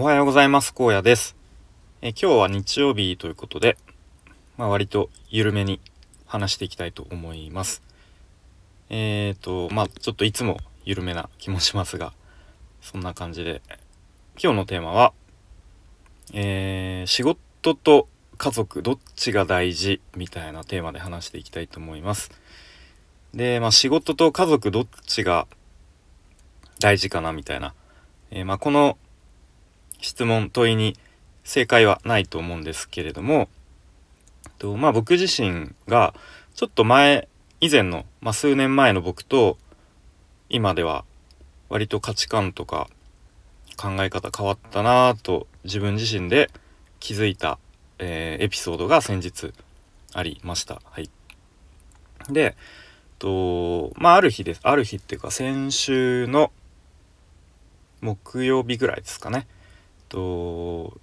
おはようございます。荒野です。え今日は日曜日ということで、まあ、割と緩めに話していきたいと思います。えっ、ー、とまあちょっといつも緩めな気もしますがそんな感じで今日のテーマは、えー、仕事と家族どっちが大事みたいなテーマで話していきたいと思います。で、まあ、仕事と家族どっちが大事かなみたいな、えー、まあ、この質問問いに正解はないと思うんですけれどもとまあ僕自身がちょっと前以前の、まあ、数年前の僕と今では割と価値観とか考え方変わったなぁと自分自身で気づいた、えー、エピソードが先日ありました。はい、でとまあある日です。ある日っていうか先週の木曜日ぐらいですかね。と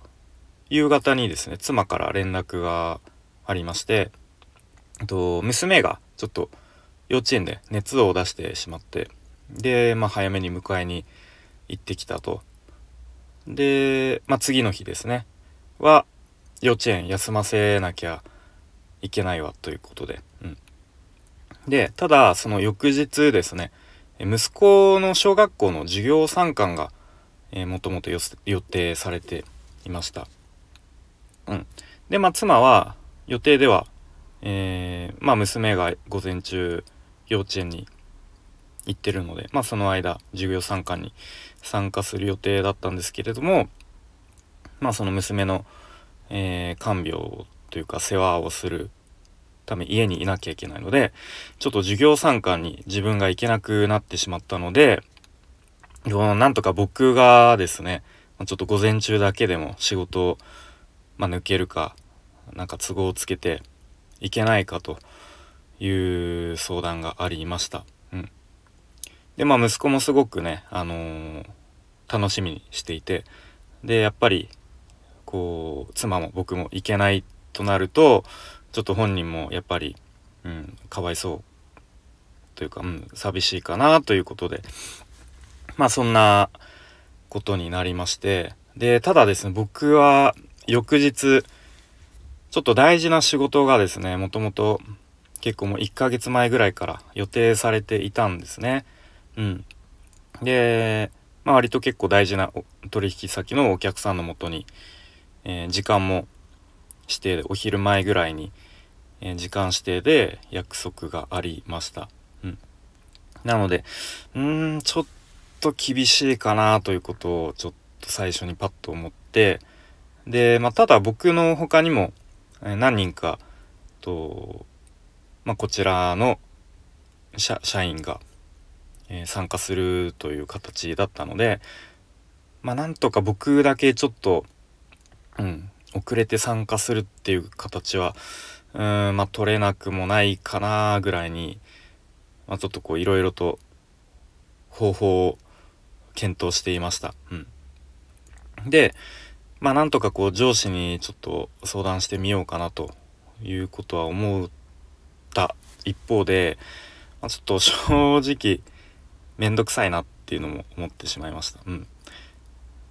夕方にですね妻から連絡がありましてえっと娘がちょっと幼稚園で熱を出してしまってで、まあ、早めに迎えに行ってきたと。で、まあ、次の日ですねは幼稚園休ませなきゃいけないわということで、うん、でただその翌日ですね息子の小学校の授業参観がえー、もともと予定されていました。うん、で、まあ、妻は予定では、えー、まあ、娘が午前中幼稚園に行ってるので、まあ、その間授業参観に参加する予定だったんですけれども、まあ、その娘の、えー、看病というか世話をするため家にいなきゃいけないのでちょっと授業参観に自分が行けなくなってしまったのでなんとか僕がですね、ちょっと午前中だけでも仕事を、まあ、抜けるか、なんか都合をつけていけないかという相談がありました。うん。で、まあ息子もすごくね、あのー、楽しみにしていて、で、やっぱり、こう、妻も僕も行けないとなると、ちょっと本人もやっぱり、うん、かわいそうというか、うん、寂しいかなということで、まあそんなことになりまして、で、ただですね、僕は翌日、ちょっと大事な仕事がですね、もともと結構もう1ヶ月前ぐらいから予定されていたんですね。うん。で、まあ割と結構大事な取引先のお客さんのもとに、えー、時間も指定でお昼前ぐらいに、えー、時間指定で約束がありました。うん。なので、うーん、ちょっと厳しいかなということをちょっと最初にパッと思ってで、まあ、ただ僕の他にも何人かと、まあ、こちらの社員が、え、参加するという形だったのでまあなんとか僕だけちょっと、うん、遅れて参加するっていう形はうんまあ取れなくもないかなぐらいに、まあ、ちょっとこういろいろと方法を検討していました。うん。で、まあなんとかこう上司にちょっと相談してみようかなということは思った一方で、まあ、ちょっと正直めんどくさいなっていうのも思ってしまいました。うん。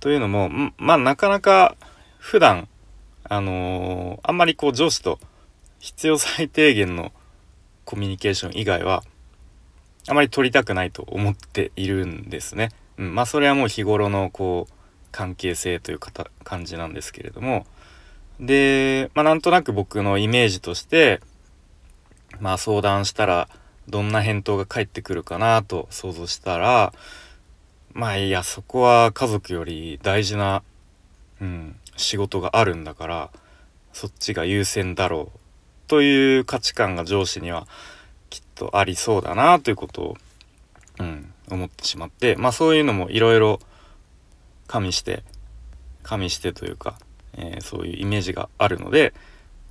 というのも、まあなかなか普段、あのー、あんまりこう上司と必要最低限のコミュニケーション以外はあまり取りたくないと思っているんですね。うん、まあそれはもう日頃のこう関係性というかた感じなんですけれども。で、まあ、なんとなく僕のイメージとしてまあ相談したらどんな返答が返ってくるかなと想像したらまあいやそこは家族より大事な、うん、仕事があるんだからそっちが優先だろうという価値観が上司にはきっとありそうだなということを、うん、思ってしまってまあそういうのもいろいろ加味して加味してというか、えー、そういうイメージがあるので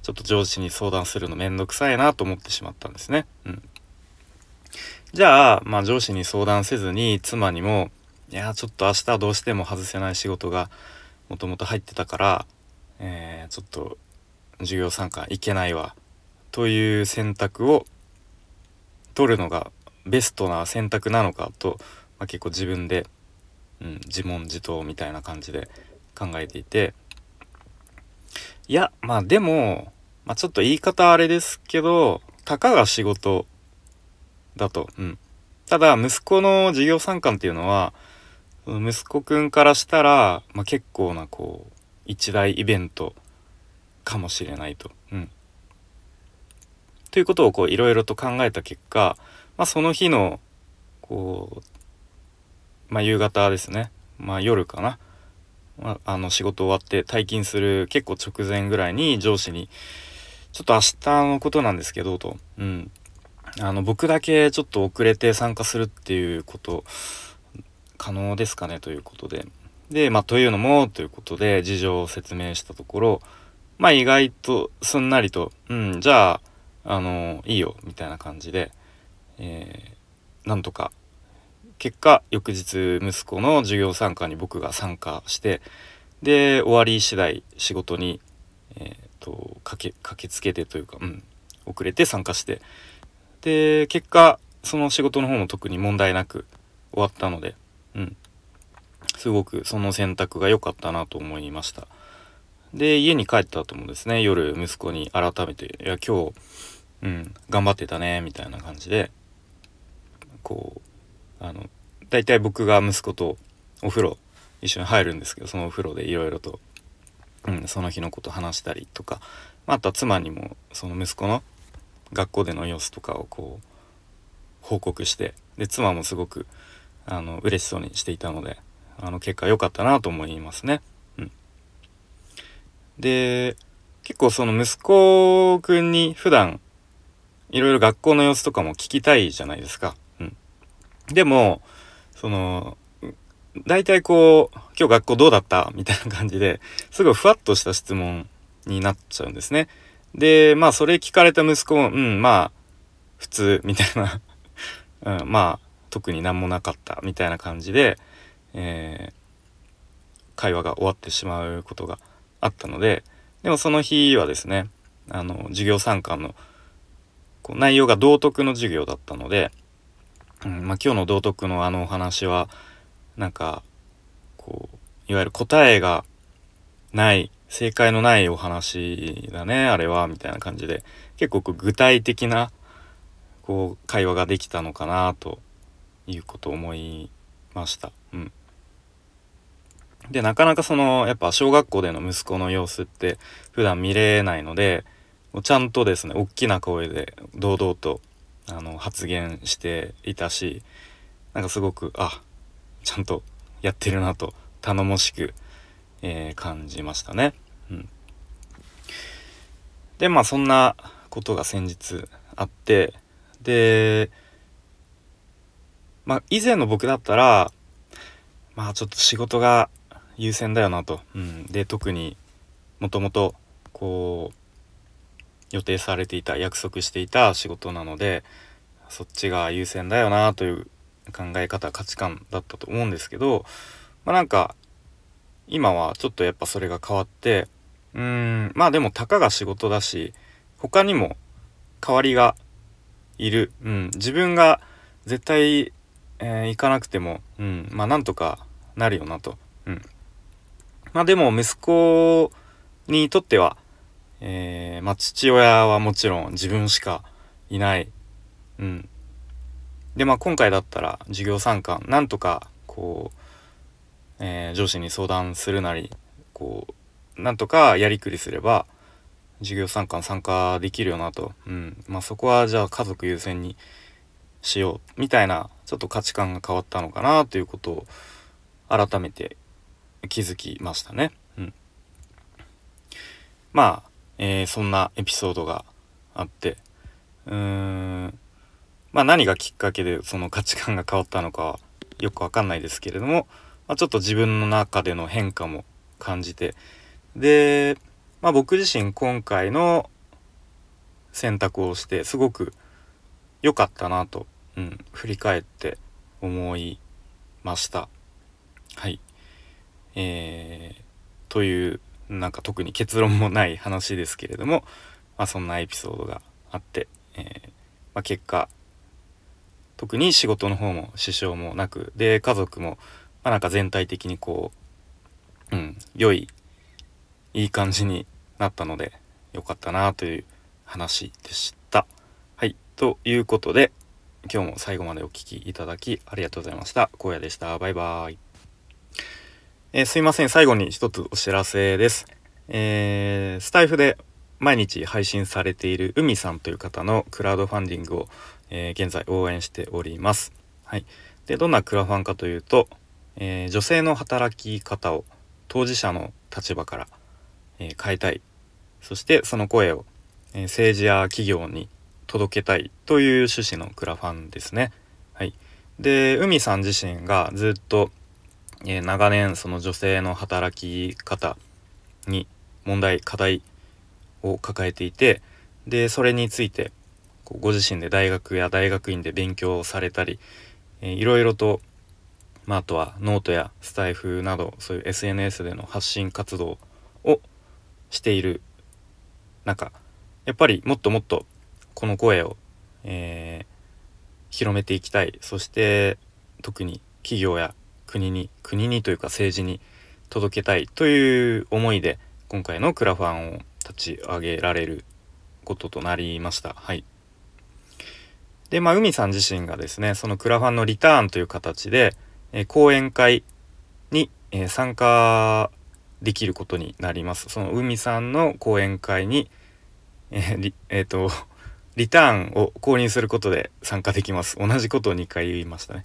ちょっと上司に相談するのめんどくさいなと思ってしまったんですね。うん、じゃあ、まあ、上司に相談せずに妻にも「いやちょっと明日どうしても外せない仕事がもともと入ってたから、えー、ちょっと授業参加行けないわ」という選択を取るのがベストな選択なのかと、まあ、結構自分で、うん、自問自答みたいな感じで考えていていやまあでも、まあ、ちょっと言い方あれですけどたかが仕事だと。うん。ただ息子の授業参観っていうのは息子くんからしたら、まあ、結構なこう一大イベントかもしれないと。うん、ということをこういろいろと考えた結果、まあ、その日のこう、まあ、夕方ですね、まあ、夜かな、まあ、あの仕事終わって退勤する結構直前ぐらいに上司に「ちょっと明日のことなんですけど」と。うん。あの僕だけちょっと遅れて参加するっていうこと可能ですかねということで。でまあというのもということで事情を説明したところまあ意外とすんなりとうんじゃああのいいよみたいな感じで、えー、なんとか結果翌日息子の授業参加に僕が参加してで終わり次第仕事に、えーと、駆け駆けつけてというか、うん、遅れて参加してで結果その仕事の方も特に問題なく終わったのでうんすごくその選択が良かったなと思いました。で家に帰った後もですね夜息子に改めて「いや今日うん頑張ってたね」みたいな感じでこうあの大体僕が息子とお風呂一緒に入るんですけどそのお風呂でいろいろと、うん、その日のこと話したりとかまあとは妻にもその息子の学校での様子とかをこう報告してで妻もすごくあの嬉しそうにしていたのであの結果良かったなと思いますね。うん、で結構その息子くんに普段いろいろ学校の様子とかも聞きたいじゃないですか。でもその大体こう「今日学校どうだった?」みたいな感じですごいふわっとした質問になっちゃうんですね。で、まあそれ聞かれた息子も、うん、まあ、普通、みたいな うん、まあ、特になんもなかった、みたいな感じで、えー、会話が終わってしまうことがあったので、でもその日はですね、あの、授業参観のこう内容が道徳の授業だったので、うんまあ、今日の道徳のあのお話は、なんか、こう、いわゆる答えがない正解のないお話だねあれはみたいな感じで結構具体的なこう会話ができたのかなということを思いました。うん、でなかなかそのやっぱ小学校での息子の様子って普段見れないのでちゃんとですね大きな声で堂々とあの発言していたしなんかすごくあちゃんとやってるなと頼もしく、えー、感じましたね。うん、でまあそんなことが先日あってでまあ以前の僕だったらまあちょっと仕事が優先だよなと、うん、で特にもともとこう予定されていた約束していた仕事なのでそっちが優先だよなという考え方価値観だったと思うんですけどまあなんか今はちょっとやっぱそれが変わってうーんまあでもたかが仕事だし他にも代わりがいる、うん、自分が絶対、えー、行かなくても、うん、まあなんとかなるよなと、うん、まあでも息子にとっては、えー、まあ父親はもちろん自分しかいない、うん、でまあ今回だったら授業参観なんとかこうえー、上司に相談するなりこうなんとかやりくりすれば授業参観参加できるよなと、うん。まあ、そこはじゃあ家族優先にしようみたいなちょっと価値観が変わったのかなということを改めて気づきましたね。うん、まあ、えー、そんなエピソードがあってうーんまあ何がきっかけでその価値観が変わったのかはよくわかんないですけれどもまあ、ちょっと自分の中での変化も感じてで、まあ、僕自身今回の選択をしてすごく良かったなと、うん、振り返って思いました。はい。えー、というなんか特に結論もない話ですけれども、まあ、そんなエピソードがあって、えー、まあ、結果特に仕事の方も支障もなくで家族もまあ、なんか全体的にこう、うん、良い、いい感じになったので、よかったなという話でした。はい。ということで、今日も最後までお聴きいただきありがとうございました。荒野でした。バイバーイ。えー、すいません。最後に一つお知らせです。えー、スタイフで毎日配信されている海さんという方のクラウドファンディングを、えー、現在応援しております。はい。で、どんなクラファンかというと、えー、女性の働き方を当事者の立場から、えー、変えたい。そしてその声を、え政治や企業に届けたいという趣旨のクラファンですね。はい。で、海さん自身がずっとえー、長年その女性の働き方に問題課題を抱えていてでそれについてご自身で大学や大学院で勉強されたり、えー、いろいろと、まあ、あとはノートやスタエフなどそういう SNS での発信活動をしている中やっぱりもっともっとこの声を、えー、広めていきたい。そして特に企業や国に国にというか政治に届けたいという思いで今回のクラファンを立ち上げられることとなりました。はい。で、まあ、海さん自身がですね、そのクラファンのリターンという形で、えー、講演会に、えー、参加できることになります。その海さんの講演会に、えー、えー、と、リターンを購入することで参加できます。同じことを2回言いましたね。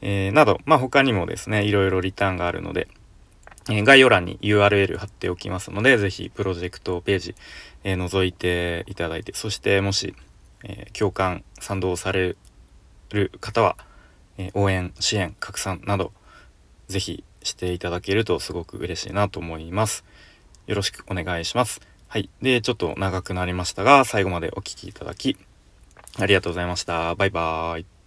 えー、など、まあ、他にもですね、いろいろリターンがあるので、え、概要欄に URL 貼っておきますので、ぜひプロジェクトページ、えー、覗いていただいて、そしてもし、え共感、賛同される方は、え応援、支援、拡散など、ぜひしていただけるとすごく嬉しいなと思います。よろしくお願いします。はい。で、ちょっと長くなりましたが、最後までお聴きいただき、ありがとうございました。バイバーイ。